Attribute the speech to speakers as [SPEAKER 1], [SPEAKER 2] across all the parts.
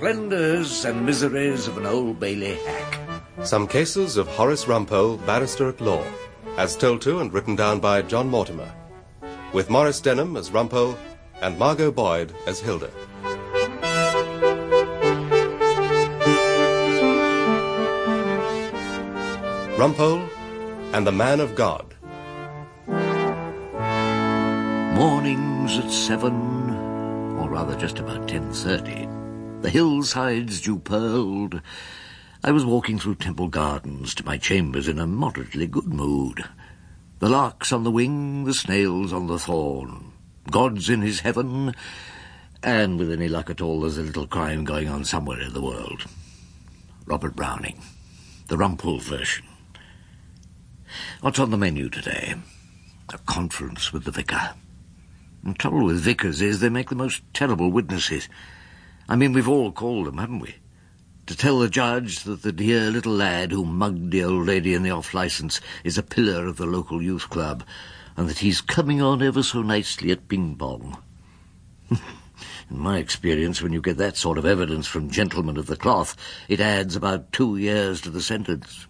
[SPEAKER 1] The splendours and miseries of an Old Bailey hack.
[SPEAKER 2] Some cases of Horace Rumpole, barrister at law, as told to and written down by John Mortimer, with Maurice Denham as Rumpole and Margot Boyd as Hilda. Rumpole and the Man of God.
[SPEAKER 1] Mornings at seven, or rather just about ten thirty. The hillsides dew pearled. I was walking through Temple Gardens to my chambers in a moderately good mood. The larks on the wing, the snails on the thorn. God's in his heaven, and with any luck at all, there's a little crime going on somewhere in the world. Robert Browning, the Rumpole version. What's on the menu today? A conference with the vicar. The trouble with vicars is they make the most terrible witnesses. I mean, we've all called them, haven't we? To tell the judge that the dear little lad who mugged the old lady in the off-licence is a pillar of the local youth club, and that he's coming on ever so nicely at ping-pong. In my experience, when you get that sort of evidence from gentlemen of the cloth, it adds about two years to the sentence.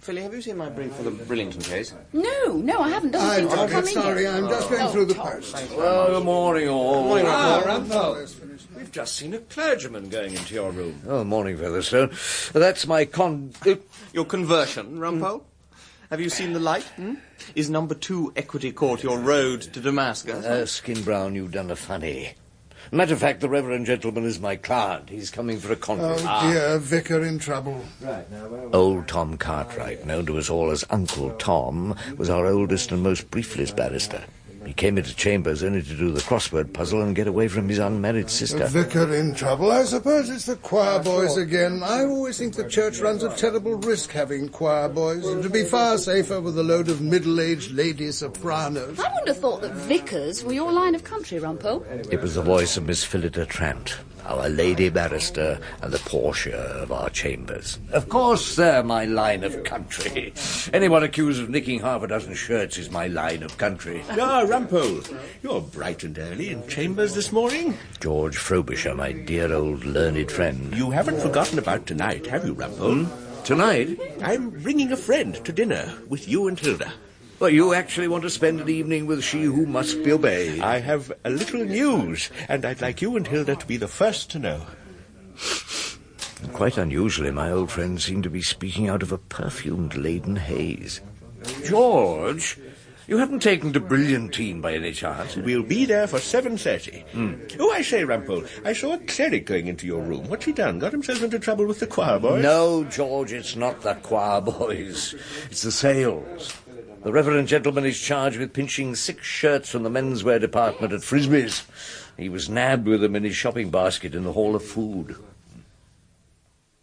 [SPEAKER 3] Philly, have you seen my brief for the Brillington case?
[SPEAKER 4] No, no, I haven't. Doesn't
[SPEAKER 5] I'm
[SPEAKER 4] seem to
[SPEAKER 5] not
[SPEAKER 4] come in
[SPEAKER 5] sorry. I'm just going
[SPEAKER 4] Oh,
[SPEAKER 5] through the post.
[SPEAKER 1] Well, good morning, all.
[SPEAKER 3] Good Morning,
[SPEAKER 5] Ah,
[SPEAKER 3] Rumpole.
[SPEAKER 5] Rumpole.
[SPEAKER 6] We've just seen a clergyman going into your room.
[SPEAKER 1] Oh, morning, Featherstone. That's my con... uh,
[SPEAKER 3] Your conversion, Rumpole? Have you seen the light? Hmm? Is number two Equity Court your road to Damascus?
[SPEAKER 1] Uh, Erskine-Brown, you've done a funny. Matter of fact, the reverend gentleman is my client. He's coming for a conference.
[SPEAKER 5] Oh dear, vicar in trouble.
[SPEAKER 1] Right, now, where Old Tom Cartwright, known to us all as Uncle Tom, was our oldest and most briefless barrister. He came into chambers only to do the crossword puzzle and get away from his unmarried
[SPEAKER 5] A
[SPEAKER 1] sister.
[SPEAKER 5] vicar in trouble. I suppose it's the choir boys again. I always think the church runs a terrible risk having choir boys. It would be far safer with a load of middle-aged lady sopranos.
[SPEAKER 4] I wouldn't have thought that vicars were your line of country, Rumpole.
[SPEAKER 1] It was the voice of Miss Phillida Trant, our lady barrister and the Portia of our chambers. Of course, they're my line of country. Anyone accused of nicking half a dozen shirts is my line of country.
[SPEAKER 6] Ah, Rumpole, you're bright and early in chambers this morning.
[SPEAKER 1] George Frobisher, my dear old learned friend.
[SPEAKER 6] You haven't forgotten about tonight, have you, Rumpole?
[SPEAKER 1] Tonight?
[SPEAKER 6] I'm bringing a friend to dinner with you and Hilda.
[SPEAKER 1] Well, you actually want to spend an evening with she who must be obeyed.
[SPEAKER 6] I have a little news, and I'd like you and Hilda to be the first to know.
[SPEAKER 1] Quite unusually, my old friend seemed to be speaking out of a perfumed-laden haze. George, you haven't taken to Brilliantine by any chance?
[SPEAKER 6] We'll be there for 7.30. Hmm. Oh, I say, Rumpole, I saw a cleric going into your room. What's he done? Got himself into trouble with the choir boys?
[SPEAKER 1] No, George, it's not the choir boys. It's the sales. The reverend gentleman is charged with pinching six shirts from the menswear department at Frisbee's. He was nabbed with them in his shopping basket in the Hall of Food.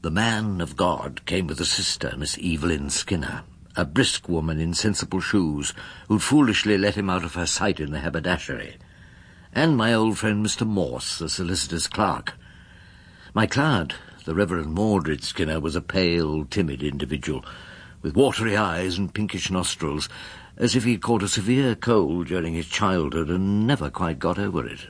[SPEAKER 1] The man of God came with a sister, Miss Evelyn Skinner, a brisk woman in sensible shoes, who'd foolishly let him out of her sight in the haberdashery, and my old friend Mr. Morse, the solicitor's clerk. My client, the Reverend Mordred Skinner, was a pale, timid individual, with watery eyes and pinkish nostrils, as if he'd caught a severe cold during his childhood and never quite got over it.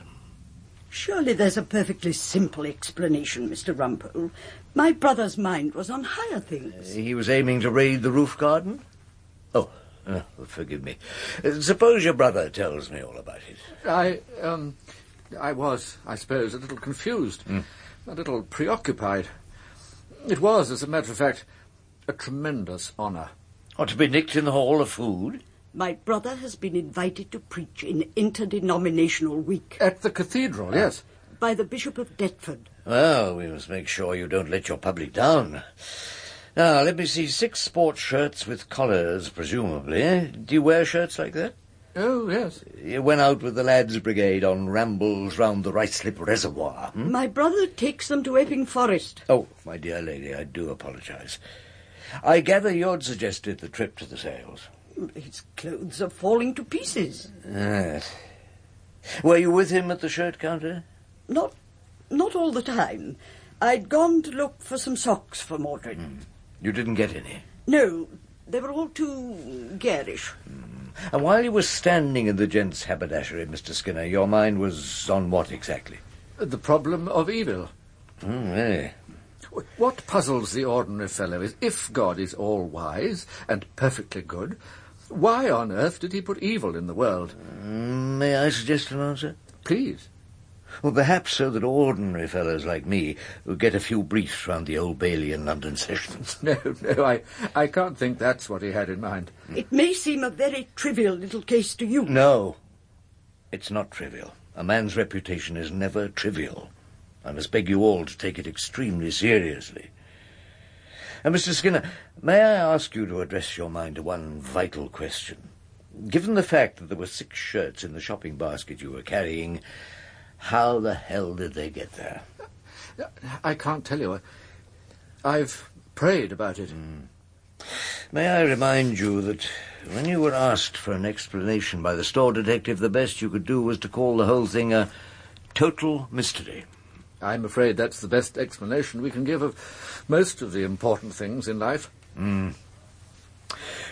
[SPEAKER 7] Surely there's a perfectly simple explanation, Mr. Rumpole. My brother's mind was on higher things.
[SPEAKER 1] He was aiming to raid the roof garden? Oh, uh, forgive me. Uh, suppose your brother tells me all about it.
[SPEAKER 8] I, um, I was, I suppose, a little confused, a little preoccupied. It was, as a matter of fact, a tremendous honour.
[SPEAKER 1] Or to be nicked in the Hall of Food?
[SPEAKER 7] My brother has been invited to preach in interdenominational week
[SPEAKER 8] At the cathedral, yes.
[SPEAKER 7] by the Bishop of Deptford.
[SPEAKER 1] Well, we must make sure you don't let your public down. Now, let me see. Six sports shirts with collars, presumably. Do you wear shirts like that?
[SPEAKER 8] Oh, yes.
[SPEAKER 1] You went out with the lads' brigade on rambles round the Ruislip Reservoir. hmm?
[SPEAKER 7] My brother takes them to Epping Forest.
[SPEAKER 1] Oh, my dear lady, I do apologize. I gather you'd suggested the trip to the sales.
[SPEAKER 7] His clothes are falling to pieces.
[SPEAKER 1] Yes. Were you with him at the shirt counter?
[SPEAKER 7] Not, not all the time. I'd gone to look for some socks for Mordred.
[SPEAKER 1] You didn't get any.
[SPEAKER 7] No, they were all too garish.
[SPEAKER 1] And while you were standing in the gents' haberdashery, Mr. Skinner, your mind was on what exactly?
[SPEAKER 8] The problem of evil.
[SPEAKER 1] Mm, eh.
[SPEAKER 8] What puzzles the ordinary fellow is if God is all wise and perfectly good, why on earth did he put evil in the world?
[SPEAKER 1] Mm, may I suggest an answer?
[SPEAKER 8] Please.
[SPEAKER 1] Well, perhaps so that ordinary fellows like me would get a few briefs round the Old Bailey and London sessions.
[SPEAKER 8] No, no, I, I can't think that's what he had in mind.
[SPEAKER 7] It may seem a very trivial little case to you.
[SPEAKER 1] No, it's not trivial. A man's reputation is never trivial. I must beg you all to take it extremely seriously. And, Mr. Skinner, may I ask you to address your mind to one vital question? Given the fact that there were six shirts in the shopping basket you were carrying, how the hell did they get there?
[SPEAKER 8] I can't tell you. I've prayed about it. Hmm.
[SPEAKER 1] May I remind you that when you were asked for an explanation by the store detective, the best you could do was to call the whole thing a total mystery.
[SPEAKER 8] I'm afraid that's the best explanation we can give of most of the important things in life.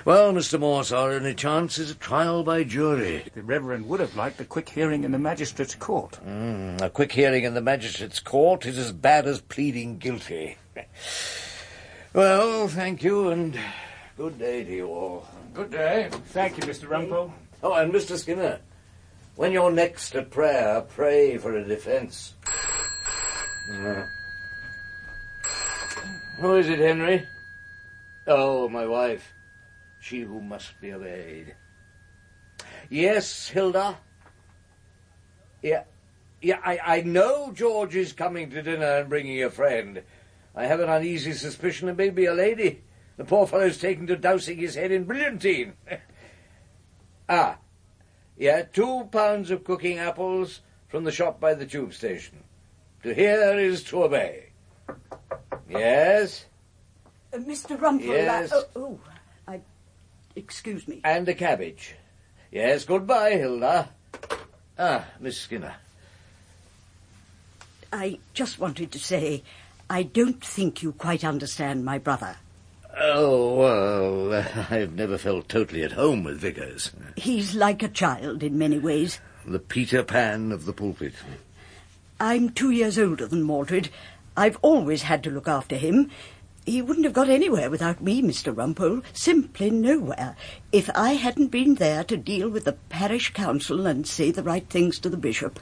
[SPEAKER 1] Well, Mr. Morse, our only chance is a trial by jury.
[SPEAKER 9] The Reverend would have liked a quick hearing in the magistrate's court.
[SPEAKER 1] Mm, a quick hearing in the magistrate's court is as bad as pleading guilty. Well, thank you, and good day to you all.
[SPEAKER 9] Good day. Thank you, Mr. Rumpole.
[SPEAKER 1] Oh, and Mr. Skinner, when you're next at prayer, pray for a defence. Uh, Who is it, Henry? Oh, my wife. She who must be obeyed. Yes, Hilda? Yeah, yeah, I, I know George is coming to dinner and bringing a friend. I have an uneasy suspicion it may be a lady. The poor fellow's taken to dousing his head in brilliantine. ah, yeah, two pounds of cooking apples from the shop by the tube station. To hear is to obey. Yes,
[SPEAKER 7] Uh, Mr. Rumpole,
[SPEAKER 1] Yes.
[SPEAKER 7] Oh, oh, I, excuse me.
[SPEAKER 1] and a cabbage. Yes, goodbye, Hilda. Ah, Miss Skinner.
[SPEAKER 7] I just wanted to say, I don't think you quite understand my brother.
[SPEAKER 1] Oh, well, I've never felt totally at home with vicars.
[SPEAKER 7] He's like a child in many ways.
[SPEAKER 1] The Peter Pan of the pulpit.
[SPEAKER 7] I'm two years older than Mordred. I've always had to look after him. He wouldn't have got anywhere without me, Mr. Rumpole. Simply nowhere. If I hadn't been there to deal with the parish council and say the right things to the bishop.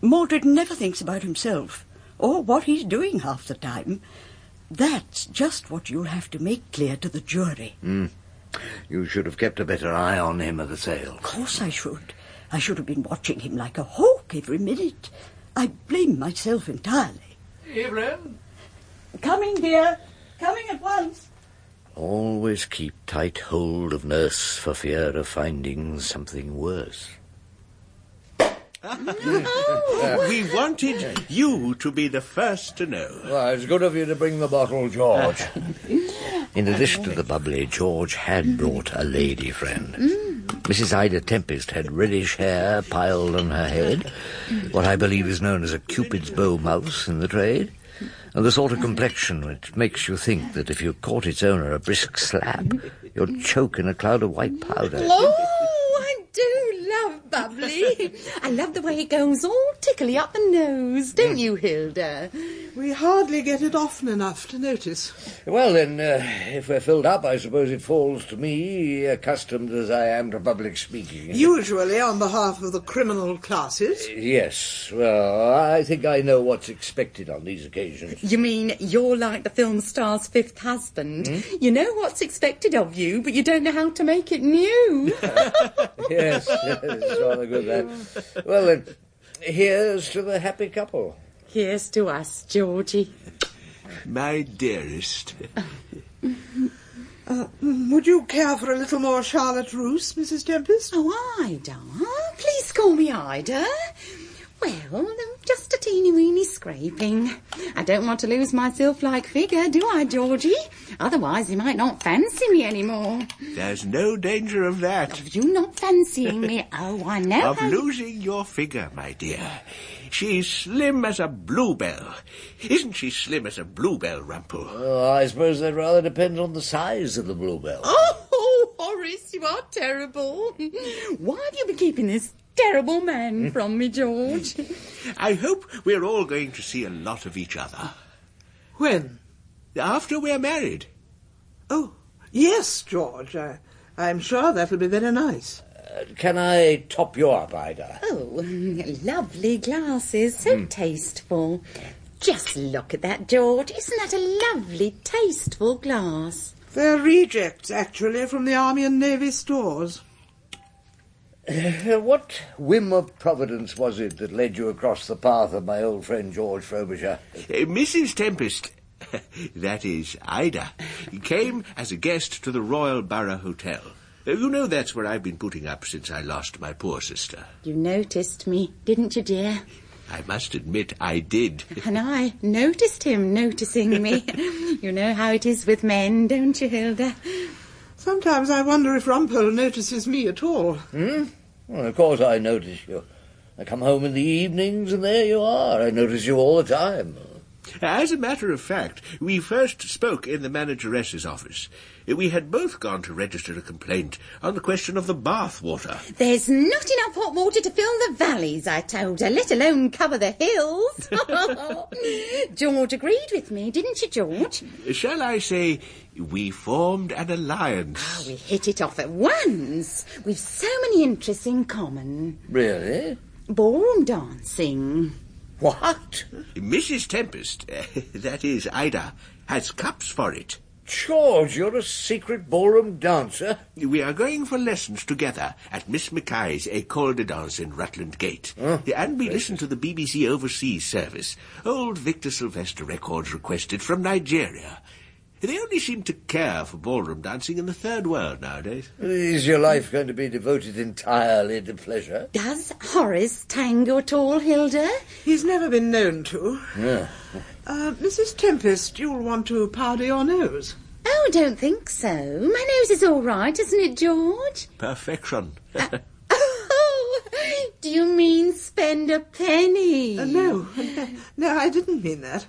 [SPEAKER 7] Mordred never thinks about himself, or what he's doing half the time. That's just what you'll have to make clear to the jury. Hmm.
[SPEAKER 1] You should have kept a better eye on him at the sale.
[SPEAKER 7] Of course I should. I should have been watching him like a hawk every minute. I blame myself entirely.
[SPEAKER 8] Evelyn?
[SPEAKER 7] Coming, dear. Coming at once.
[SPEAKER 1] Always keep tight hold of nurse for fear of finding something worse.
[SPEAKER 6] We wanted you to be the first to know.
[SPEAKER 1] Well, it's good of you to bring the bottle, George. In addition to the bubbly, George had brought a lady friend. Mm. Mrs. Ida Tempest had reddish hair piled on her head, what I believe is known as a cupid's bow mouse in the trade, and the sort of complexion which makes you think that if you caught its owner a brisk slap, you'd choke in a cloud of white powder.
[SPEAKER 10] Oh, I do love Bubbly. I love the way it goes all tickly up the nose, don't you, Hilda?
[SPEAKER 11] We hardly get it often enough to notice.
[SPEAKER 1] Well, then, uh, if we're filled up, I suppose it falls to me, accustomed as I am to public speaking.
[SPEAKER 11] Usually on behalf of the criminal classes.
[SPEAKER 1] Yes, well, I think I know what's expected on these occasions.
[SPEAKER 10] You mean you're like the film star's fifth husband? You know what's expected of you, but you don't know how to make it new.
[SPEAKER 1] yes, it's rather good, that. Well, then, here's to the happy couple.
[SPEAKER 10] Here's to us, Georgie.
[SPEAKER 6] My dearest.
[SPEAKER 11] Uh, would you care for a little more Charlotte Russe, Mrs. Tempest?
[SPEAKER 10] Oh, Ida. Please call me Ida. Well, just a teeny weeny scraping. I don't want to lose my sylph-like figure, do I, Georgie? Otherwise, he might not fancy me anymore.
[SPEAKER 6] There's no danger of that.
[SPEAKER 10] Of you not fancying me? Oh, I know.
[SPEAKER 6] Of losing your figure, my dear. She's slim as a bluebell. Isn't she slim as a bluebell, Rumpole?
[SPEAKER 1] Oh, I suppose that rather depends on the size of the bluebell.
[SPEAKER 10] Oh, Horace, you are terrible. Why have you been keeping this terrible man from me, George.
[SPEAKER 6] I hope we're all going to see a lot of each other.
[SPEAKER 11] When?
[SPEAKER 6] After we're married.
[SPEAKER 11] Oh, yes, George. I, I'm sure that'll be very nice.
[SPEAKER 1] Uh, can I top you up, Ida?
[SPEAKER 10] Oh, lovely glasses, so tasteful. Just look at that, George. Isn't that a lovely, tasteful glass?
[SPEAKER 11] They're rejects, actually, from the Army and Navy stores.
[SPEAKER 1] Uh, what whim of Providence was it that led you across the path of my old friend George Frobisher?
[SPEAKER 6] Uh, Mrs. Tempest, that is, Ida, came as a guest to the Royal Borough Hotel. Uh, You know that's where I've been putting up since I lost my poor sister.
[SPEAKER 10] You noticed me, didn't you, dear?
[SPEAKER 6] I must admit I did.
[SPEAKER 10] And I noticed him noticing me. you know how it is with men, don't you, Hilda?
[SPEAKER 11] Sometimes I wonder if Rumpole notices me at all.
[SPEAKER 1] Hmm? Well, of course I notice you. I come home in the evenings and there you are. I notice you all the time.
[SPEAKER 6] As a matter of fact, we first spoke in the manageress's office. We had both gone to register a complaint on the question of the bath water.
[SPEAKER 10] There's not enough hot water to fill the valleys, I told her, let alone cover the hills. George agreed with me, didn't you, George?
[SPEAKER 6] Shall I say, we formed an alliance.
[SPEAKER 10] Oh, we hit it off at once. We've so many interests in common.
[SPEAKER 1] Really?
[SPEAKER 10] Ballroom dancing.
[SPEAKER 1] What?
[SPEAKER 6] Mrs. Tempest, that is, Ida, has cups for it.
[SPEAKER 1] George, you're a secret ballroom dancer?
[SPEAKER 6] We are going for lessons together at Miss Mackay's École de Danse in Rutland Gate. And we listen to the BBC Overseas Service. Old Victor Silvester records requested from Nigeria. They only seem to care for ballroom dancing in the third world nowadays.
[SPEAKER 1] Is your life going to be devoted entirely to pleasure?
[SPEAKER 10] Does Horace tango at all, Hilda?
[SPEAKER 11] He's never been known to.
[SPEAKER 1] Yeah.
[SPEAKER 11] Uh, Mrs. Tempest, you'll want to powder your nose.
[SPEAKER 10] Oh, don't think so. My nose is all right, isn't it, George?
[SPEAKER 6] Perfection.
[SPEAKER 10] Oh, do you mean spend a penny?
[SPEAKER 11] Uh, no, no, I didn't mean that.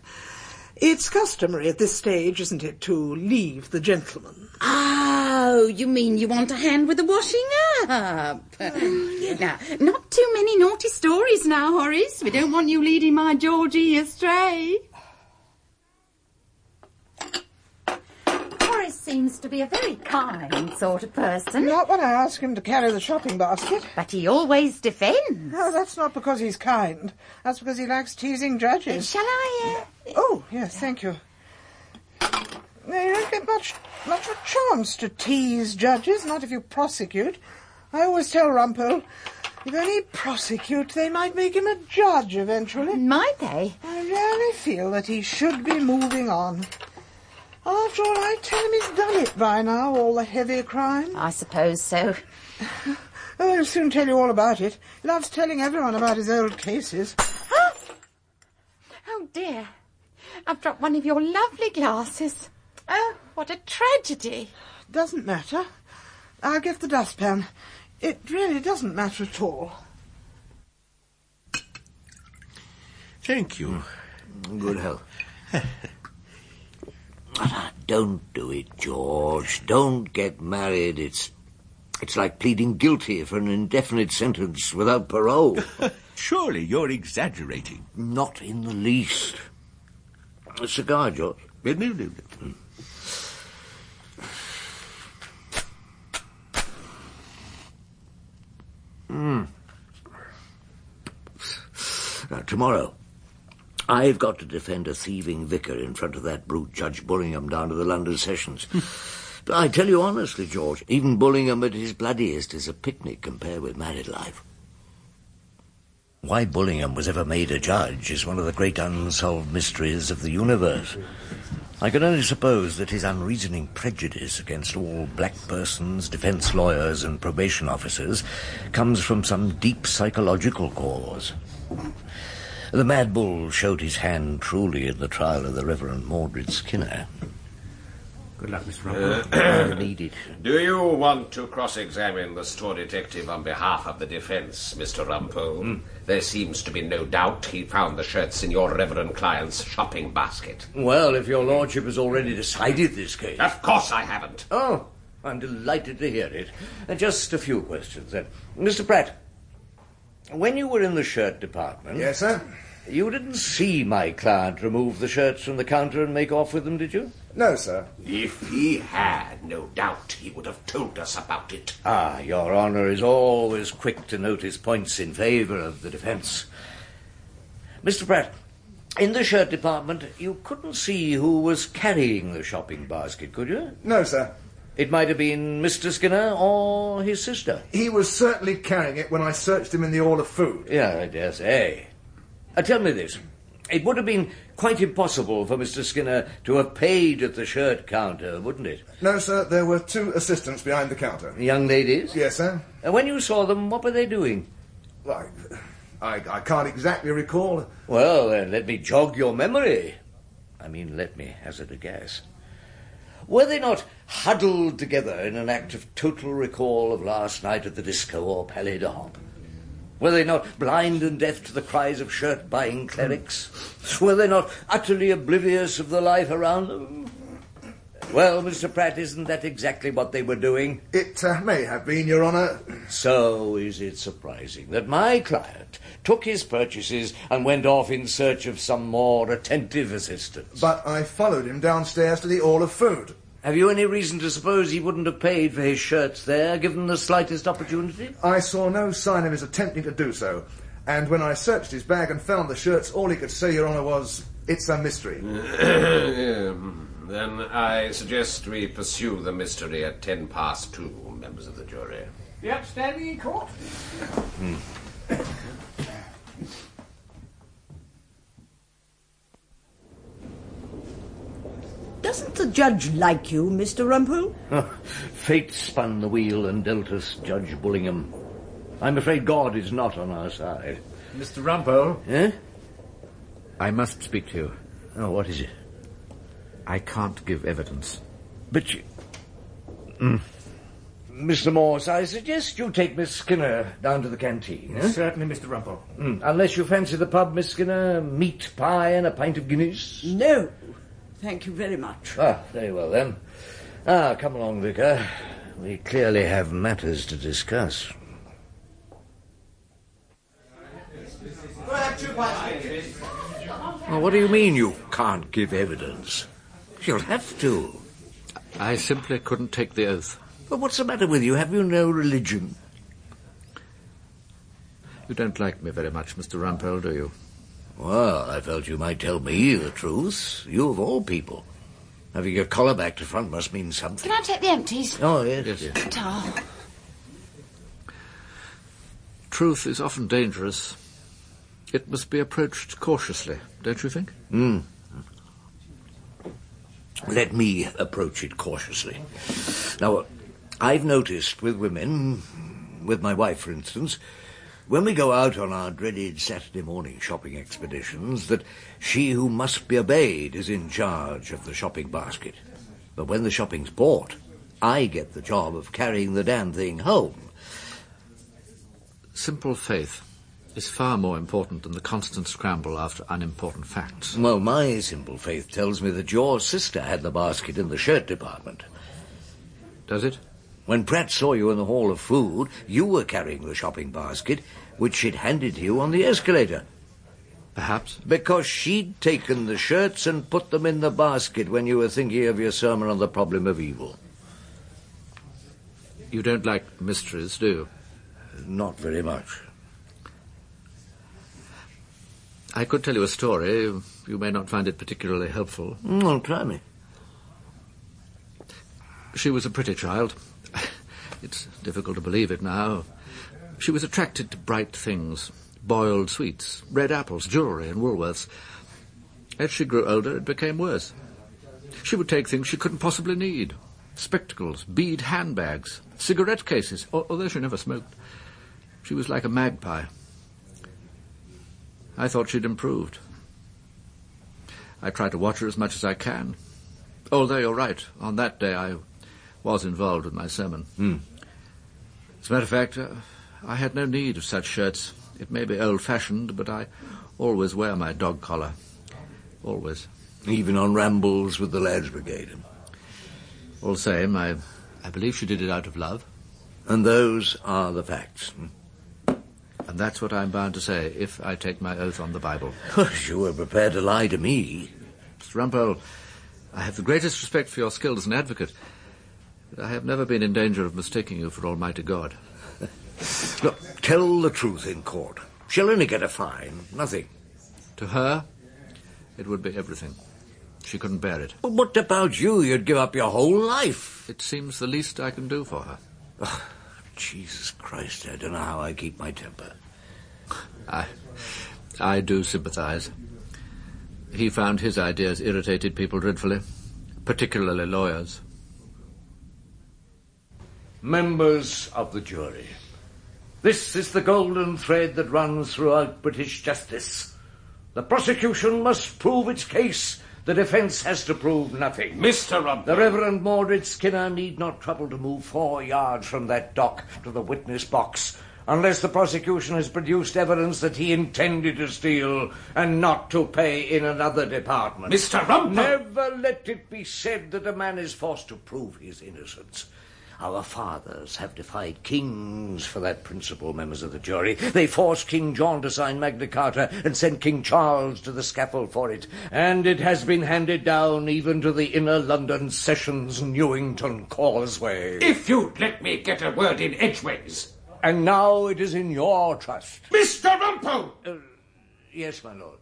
[SPEAKER 11] It's customary at this stage, isn't it, to leave the gentleman?
[SPEAKER 10] Oh, you mean you want a hand with the washing up? Oh, now, not too many naughty stories now, Horace. We don't want you leading my Georgie astray. Horace seems to be a very kind sort of person.
[SPEAKER 11] Not when I ask him to carry the shopping basket.
[SPEAKER 10] But he always defends.
[SPEAKER 11] No, that's not because he's kind. That's because he likes teasing judges.
[SPEAKER 10] Shall I? Uh...
[SPEAKER 11] Oh, yes, thank you. No, you don't get much, much of a chance to tease judges, not if you prosecute. I always tell Rumpole, if only prosecute, they might make him a judge eventually.
[SPEAKER 10] Might they?
[SPEAKER 11] I really feel that he should be moving on. After all, I tell him he's done it by now, all the heavy crime.
[SPEAKER 10] I suppose so.
[SPEAKER 11] Oh, he'll soon tell you all about it. He loves telling everyone about his old cases.
[SPEAKER 10] Oh dear. I've dropped one of your lovely glasses. Oh, what a tragedy.
[SPEAKER 11] Doesn't matter. I'll get the dustpan. It really doesn't matter at all.
[SPEAKER 6] Thank you.
[SPEAKER 1] Good health. Don't do it, George. Don't get married. It's it's like pleading guilty for an indefinite sentence without parole.
[SPEAKER 6] Surely you're exaggerating.
[SPEAKER 1] Not in the least. A cigar, George.
[SPEAKER 6] No, no, no.
[SPEAKER 1] Mm. Now, tomorrow, I've got to defend a thieving vicar in front of that brute Judge Bullingham down to the London Sessions. but I tell you honestly, George, even Bullingham at his bloodiest is a picnic compared with married life. Why Bullingham was ever made a judge is one of the great unsolved mysteries of the universe. I can only suppose that his unreasoning prejudice against all black persons, defence lawyers, and probation officers comes from some deep psychological cause. The Mad Bull showed his hand truly in the trial of the Reverend Mordred Skinner.
[SPEAKER 8] Good luck, Mr. Rumpole.
[SPEAKER 1] I need it.
[SPEAKER 12] Do you want to cross-examine the store detective on behalf of the defense, Mr. Rumpole? There seems to be no doubt he found the shirts in your reverend client's shopping basket.
[SPEAKER 1] Well, if your lordship has already decided this case.
[SPEAKER 12] Of course I haven't.
[SPEAKER 1] Oh, I'm delighted to hear it. Uh, just a few questions then. Mr. Pratt, when you were in the shirt department...
[SPEAKER 5] Yes, sir?
[SPEAKER 1] You didn't see my client remove the shirts from the counter and make off with them, did you?
[SPEAKER 5] No, sir.
[SPEAKER 12] If he had, no doubt he would have told us about it.
[SPEAKER 1] Ah, Your Honour is always quick to notice points in favour of the defence. Mr. Pratt, in the shirt department, you couldn't see who was carrying the shopping basket, could you?
[SPEAKER 5] No, sir.
[SPEAKER 1] It might have been Mr. Skinner or his sister.
[SPEAKER 5] He was certainly carrying it when I searched him in the Hall of Food.
[SPEAKER 1] Yeah, I dare say. Uh, tell me this. It would have been quite impossible for Mr. Skinner to have paid at the shirt counter, wouldn't it?
[SPEAKER 5] No, sir. There were two assistants behind the counter.
[SPEAKER 1] Young ladies?
[SPEAKER 5] Yes, sir.
[SPEAKER 1] And when you saw them, what were they doing?
[SPEAKER 5] Why, I, I can't exactly recall.
[SPEAKER 1] Well, then, let me jog your memory. I mean, let me hazard a guess. Were they not huddled together in an act of total recall of last night at the disco or Palais d'Orbe? Were they not blind and deaf to the cries of shirt buying clerics? Were they not utterly oblivious of the life around them? Well, Mr. Pratt, isn't that exactly what they were doing?
[SPEAKER 5] It uh, may have been, Your Honour.
[SPEAKER 1] So is it surprising that my client took his purchases and went off in search of some more attentive assistance?
[SPEAKER 5] But I followed him downstairs to the Hall of Food.
[SPEAKER 1] Have you any reason to suppose he wouldn't have paid for his shirts there, given the slightest opportunity?
[SPEAKER 5] I saw no sign of his attempting to do so. And when I searched his bag and found the shirts, all he could say, Your Honour, was, It's a mystery.
[SPEAKER 12] Um, then I suggest we pursue the mystery at ten past two, members of the jury.
[SPEAKER 9] The upstanding in court? Hmm.
[SPEAKER 7] Doesn't the judge like you, Mr. Rumpole?
[SPEAKER 1] Oh, fate spun the wheel and dealt us Judge Bullingham. I'm afraid God is not on our side.
[SPEAKER 8] Mr. Rumpole,
[SPEAKER 1] Eh?
[SPEAKER 8] I must speak to you.
[SPEAKER 1] Oh, what is it?
[SPEAKER 8] I can't give evidence.
[SPEAKER 1] But you... Mm. Mr. Morse, I suggest you take Miss Skinner down to the canteen. eh?
[SPEAKER 9] Certainly, Mr. Rumpole.
[SPEAKER 1] Mm, Unless you fancy the pub, Miss Skinner, meat pie and a pint of Guinness.
[SPEAKER 7] No. Thank you very much.
[SPEAKER 1] Ah, very well then. Ah, come along, Vicar. We clearly have matters to discuss. Well, what do you mean you can't give evidence? You'll have to.
[SPEAKER 8] I simply couldn't take the oath.
[SPEAKER 1] But what's the matter with you? Have you no religion?
[SPEAKER 8] You don't like me very much, Mr. Rumpole, do you?
[SPEAKER 1] Well, I felt you might tell me the truth. You of all people. Having your collar back to front must mean something.
[SPEAKER 10] Can I take the empties?
[SPEAKER 1] Oh, yes,
[SPEAKER 8] Yes.
[SPEAKER 1] yes.
[SPEAKER 10] Towel.
[SPEAKER 8] Truth is often dangerous. It must be approached cautiously, don't you think?
[SPEAKER 1] Hmm. Let me approach it cautiously. Now, I've noticed with women, with my wife, for instance, when we go out on our dreaded Saturday morning shopping expeditions, that she who must be obeyed is in charge of the shopping basket. But when the shopping's bought, I get the job of carrying the damn thing home.
[SPEAKER 8] Simple faith is far more important than the constant scramble after unimportant facts.
[SPEAKER 1] Well, my simple faith tells me that your sister had the basket in the shirt department.
[SPEAKER 8] Does it?
[SPEAKER 1] When Pratt saw you in the Hall of Food, you were carrying the shopping basket, which she'd handed to you on the escalator.
[SPEAKER 8] Perhaps.
[SPEAKER 1] Because she'd taken the shirts and put them in the basket when you were thinking of your sermon on the problem of evil.
[SPEAKER 8] You don't like mysteries, do you?
[SPEAKER 1] Not very much.
[SPEAKER 8] I could tell you a story. You may not find it particularly helpful.
[SPEAKER 1] Mm, well, try me.
[SPEAKER 8] She was a pretty child. It's difficult to believe it now. She was attracted to bright things boiled sweets, red apples, jewellery, and Woolworths. As she grew older, it became worse. She would take things she couldn't possibly need spectacles, bead handbags, cigarette cases, although she never smoked. She was like a magpie. I thought she'd improved. I try to watch her as much as I can. Although you're right, on that day I was involved with my sermon.
[SPEAKER 1] Hmm.
[SPEAKER 8] As a matter of fact, uh, I had no need of such shirts. It may be old-fashioned, but I always wear my dog collar. Always.
[SPEAKER 1] Even on rambles with the Lads Brigade.
[SPEAKER 8] All the same, I, I believe she did it out of love.
[SPEAKER 1] And those are the facts.
[SPEAKER 8] And that's what I'm bound to say, if I take my oath on the Bible.
[SPEAKER 1] you were prepared to lie to me.
[SPEAKER 8] Mr. Rumpole, I have the greatest respect for your skill as an advocate. I have never been in danger of mistaking you for Almighty God.
[SPEAKER 1] Look, tell the truth in court. She'll only get a fine, nothing.
[SPEAKER 8] To her, it would be everything. She couldn't bear it.
[SPEAKER 1] But what about you? You'd give up your whole life.
[SPEAKER 8] It seems the least I can do for her.
[SPEAKER 1] Oh, Jesus Christ, I don't know how I keep my temper.
[SPEAKER 8] I, I do sympathize. He found his ideas irritated people dreadfully, particularly lawyers.
[SPEAKER 1] Members of the jury, this is the golden thread that runs throughout British justice. The prosecution must prove its case. The defence has to prove nothing.
[SPEAKER 12] Mr. Rumpole.
[SPEAKER 1] The Reverend Mordred Skinner need not trouble to move four yards from that dock to the witness box unless the prosecution has produced evidence that he intended to steal and not to pay in another department.
[SPEAKER 12] Mr. Rumpole!
[SPEAKER 1] Never let it be said that a man is forced to prove his innocence. Our fathers have defied kings for that principle, members of the jury. They forced King John to sign Magna Carta and sent King Charles to the scaffold for it. And it has been handed down even to the inner London Sessions Newington Causeway.
[SPEAKER 12] If you'd let me get a word in edgeways.
[SPEAKER 1] And now it is in your trust.
[SPEAKER 12] Mr. Rumpole!
[SPEAKER 1] Uh, yes, my lord.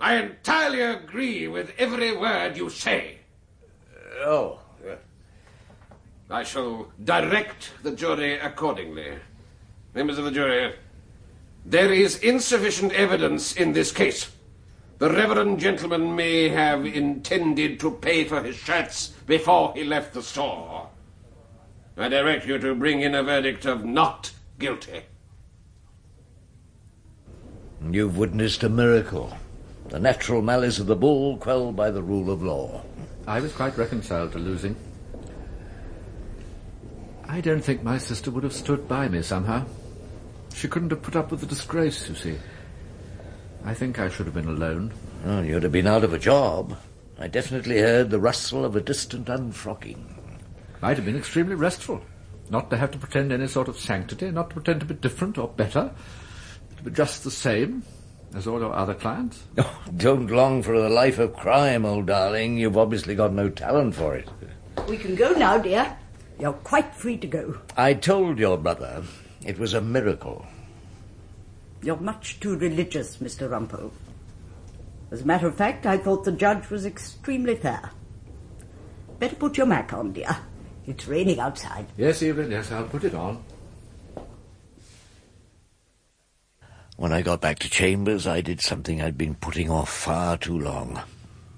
[SPEAKER 12] I entirely agree with every word you say.
[SPEAKER 1] Oh.
[SPEAKER 12] I shall direct the jury accordingly. Members of the jury, there is insufficient evidence in this case. The reverend gentleman may have intended to pay for his shirts before he left the store. I direct you to bring in a verdict of not guilty.
[SPEAKER 1] You've witnessed a miracle. The natural malice of the bull quelled by the rule of law.
[SPEAKER 8] I was quite reconciled to losing. I don't think my sister would have stood by me somehow. She couldn't have put up with the disgrace, you see. I think I should have been alone.
[SPEAKER 1] Oh, you'd have been out of a job. I definitely heard the rustle of a distant unfrocking.
[SPEAKER 8] Might have been extremely restful. Not to have to pretend any sort of sanctity, not to pretend to be different or better. To be just the same as all your other clients.
[SPEAKER 1] Oh, don't long for the life of crime, old darling. You've obviously got no talent for it.
[SPEAKER 7] We can go now, dear. You're quite free to go.
[SPEAKER 1] I told your brother it was a miracle.
[SPEAKER 7] You're much too religious, Mr. Rumpole. As a matter of fact, I thought the judge was extremely fair. Better put your mac on, dear. It's raining outside.
[SPEAKER 8] Yes, Evelyn, yes, I'll put it on.
[SPEAKER 1] When I got back to Chambers, I did something I'd been putting off far too long.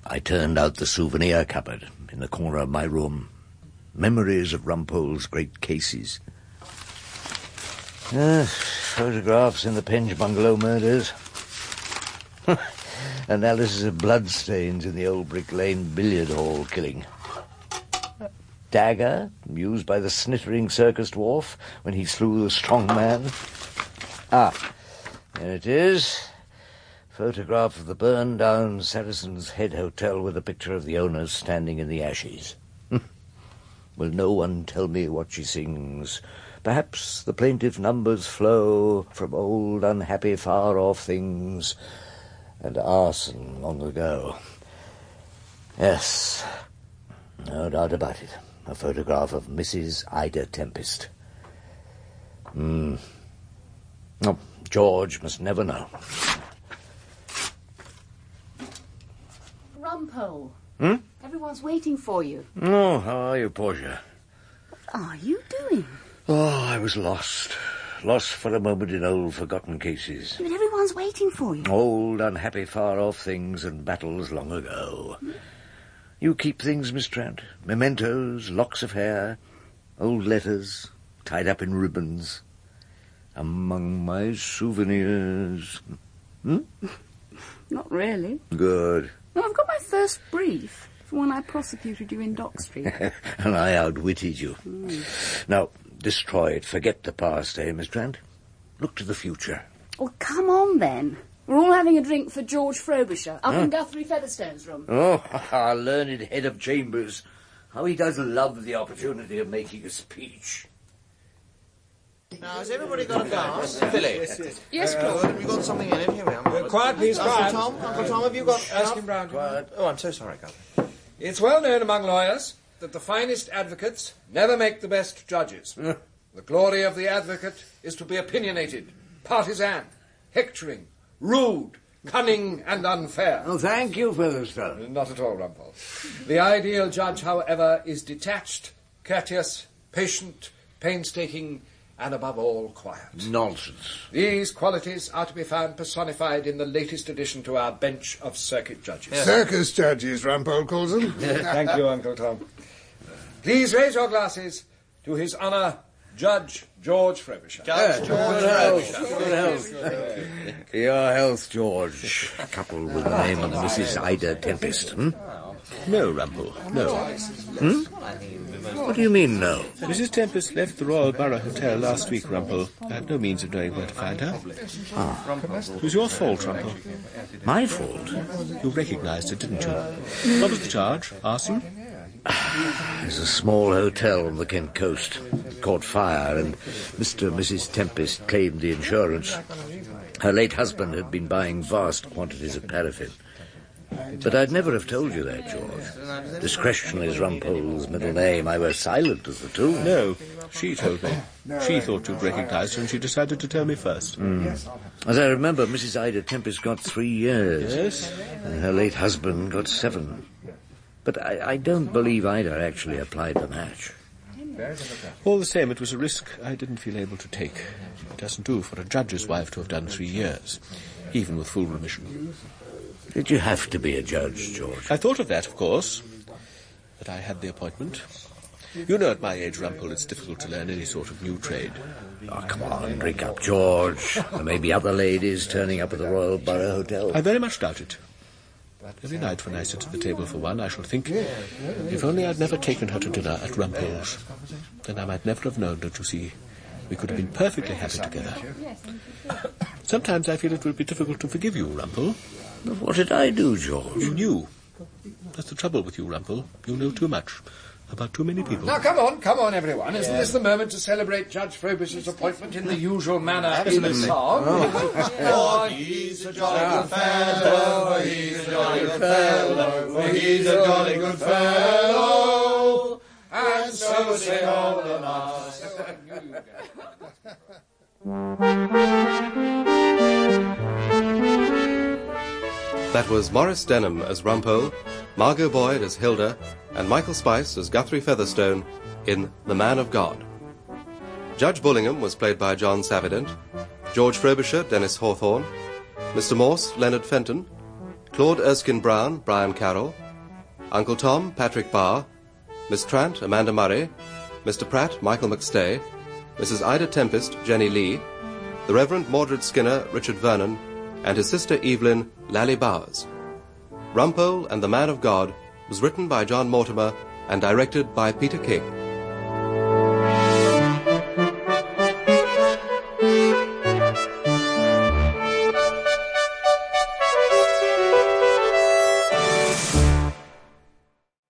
[SPEAKER 1] I turned out the souvenir cupboard in the corner of my room. Memories of Rumpole's great cases. Yes, photographs in the Penge bungalow murders. Analysis of bloodstains in the old Brick Lane billiard hall killing. Dagger used by the snittering circus dwarf when he slew the strong man. Ah, there it is. Photograph of the burned down Saracen's Head Hotel with a picture of the owners standing in the ashes. Will no one tell me what she sings? Perhaps the plaintive numbers flow from old unhappy far off things and arson long ago. Yes, no doubt about it. A photograph of Mrs. Ida Tempest. Hmm. Oh, George must never know.
[SPEAKER 4] Rumpole.
[SPEAKER 1] Hmm?
[SPEAKER 4] Everyone's waiting for you.
[SPEAKER 1] Oh, how are you, Portia?
[SPEAKER 4] What are you doing?
[SPEAKER 1] Oh, I was lost. Lost for a moment in old forgotten cases.
[SPEAKER 4] But everyone's waiting for you.
[SPEAKER 1] Old, unhappy, far-off things and battles long ago. You keep things, Miss Trant. Mementos, locks of hair, old letters, tied up in ribbons. Among my souvenirs. Hmm?
[SPEAKER 4] Not really.
[SPEAKER 1] Good.
[SPEAKER 4] No, I've got my first brief for when I prosecuted you in Dock Street.
[SPEAKER 1] and I outwitted you. Now, destroy it. Forget the past, eh, Miss Trant? Look to the future.
[SPEAKER 4] Well, come on then. We're all having a drink for George Frobisher up in Guthrie Featherstone's room.
[SPEAKER 1] Oh, our learned head of chambers. How he does love the opportunity of making a speech.
[SPEAKER 13] Now, has everybody got a glass? Philly.
[SPEAKER 4] Yes,
[SPEAKER 13] Uh,
[SPEAKER 4] Claude.
[SPEAKER 13] Have you got something in it? Here we are.
[SPEAKER 14] Uh, quiet, please,
[SPEAKER 13] Uncle
[SPEAKER 14] quiet.
[SPEAKER 13] Tom, Uncle Tom, have you got...
[SPEAKER 14] Ask him round.
[SPEAKER 13] Oh, I'm so sorry, Governor.
[SPEAKER 14] It's well known among lawyers that the finest advocates never make the best judges. the glory of the advocate is to be opinionated, partisan, hectoring, rude, cunning, and unfair.
[SPEAKER 3] Oh, thank you, Featherstone.
[SPEAKER 14] Not at all, Rumpole. The ideal judge, however, is detached, courteous, patient, painstaking, and above all, quiet.
[SPEAKER 3] Nonsense.
[SPEAKER 14] These qualities are to be found personified in the latest addition to our bench of circuit judges.
[SPEAKER 15] Circus judges, Rumpole calls them.
[SPEAKER 14] Thank you, Uncle Tom. Please raise your glasses to His Honour Judge George Frobisher.
[SPEAKER 13] Judge George
[SPEAKER 3] Good Your health, George.
[SPEAKER 1] Coupled with the name of Mrs. Ida Tempest, hmm?
[SPEAKER 6] No, Rumpole, no.
[SPEAKER 1] Hmm? What do you mean, no?
[SPEAKER 6] Mrs. Tempest left the Royal Borough Hotel last week, Rumpole. I had no means of knowing where to find her.
[SPEAKER 1] Ah.
[SPEAKER 6] It was your fault, Rumpole.
[SPEAKER 1] My fault?
[SPEAKER 6] You recognised her, didn't you? What was the charge? Arson?
[SPEAKER 1] There's a small hotel on the Kent coast. Caught fire, and Mr. and Mrs. Tempest claimed the insurance. Her late husband had been buying vast quantities of paraffin. But I'd never have told you that, George. Discretion is Rumpole's middle name. I was silent as the tomb.
[SPEAKER 6] No, she told me. She thought you'd recognised her, and she decided to tell me first.
[SPEAKER 1] Mm. As I remember, Mrs. Ida Tempest got three years.
[SPEAKER 6] Yes?
[SPEAKER 1] And her late husband got seven. But I, I don't believe Ida actually applied the match.
[SPEAKER 6] All the same, it was a risk I didn't feel able to take. It doesn't do for a judge's wife to have done three years, even with full remission.
[SPEAKER 1] Did you have to be a judge, George?
[SPEAKER 6] I thought of that, of course, but I had the appointment. You know, at my age, Rumpole, it's difficult to learn any sort of new trade.
[SPEAKER 1] Oh, come on, drink up, George. There may be other ladies turning up at the Royal Borough Hotel.
[SPEAKER 6] I very much doubt it. But every night when I sit at the table for one, I shall think, if only I'd never taken her to dinner at Rumpole's, then I might never have known, don't you see? We could have been perfectly happy together. Sometimes I feel it will be difficult to forgive you, Rumpole.
[SPEAKER 1] But what did I do, George?
[SPEAKER 6] You knew. That's the trouble with you, Rumpole. You know too much about too many people.
[SPEAKER 14] Now, come on, come on, everyone. Isn't this the moment to celebrate Judge Frobisher's appointment in the usual manner in the song?
[SPEAKER 13] Oh, he's a jolly good fellow, he's a jolly good fellow, for he's a jolly good fellow, and so say all the us.
[SPEAKER 2] was Maurice Denham as Rumpole, Margot Boyd as Hilda, and Michael Spice as Guthrie Featherstone in The Man of God. Judge Bullingham was played by John Savident, George Frobisher, Dennis Hawthorne, Mr. Morse, Leonard Fenton, Claude Erskine Brown, Brian Carroll, Uncle Tom, Patrick Barr, Miss Trant, Amanda Murray, Mr. Pratt, Michael McStay, Mrs. Ida Tempest, Jenny Lee, the Reverend Mordred Skinner, Richard Vernon, and his sister Evelyn, Lally Bowers. Rumpole and the Man of God was written by John Mortimer and directed by Peter King.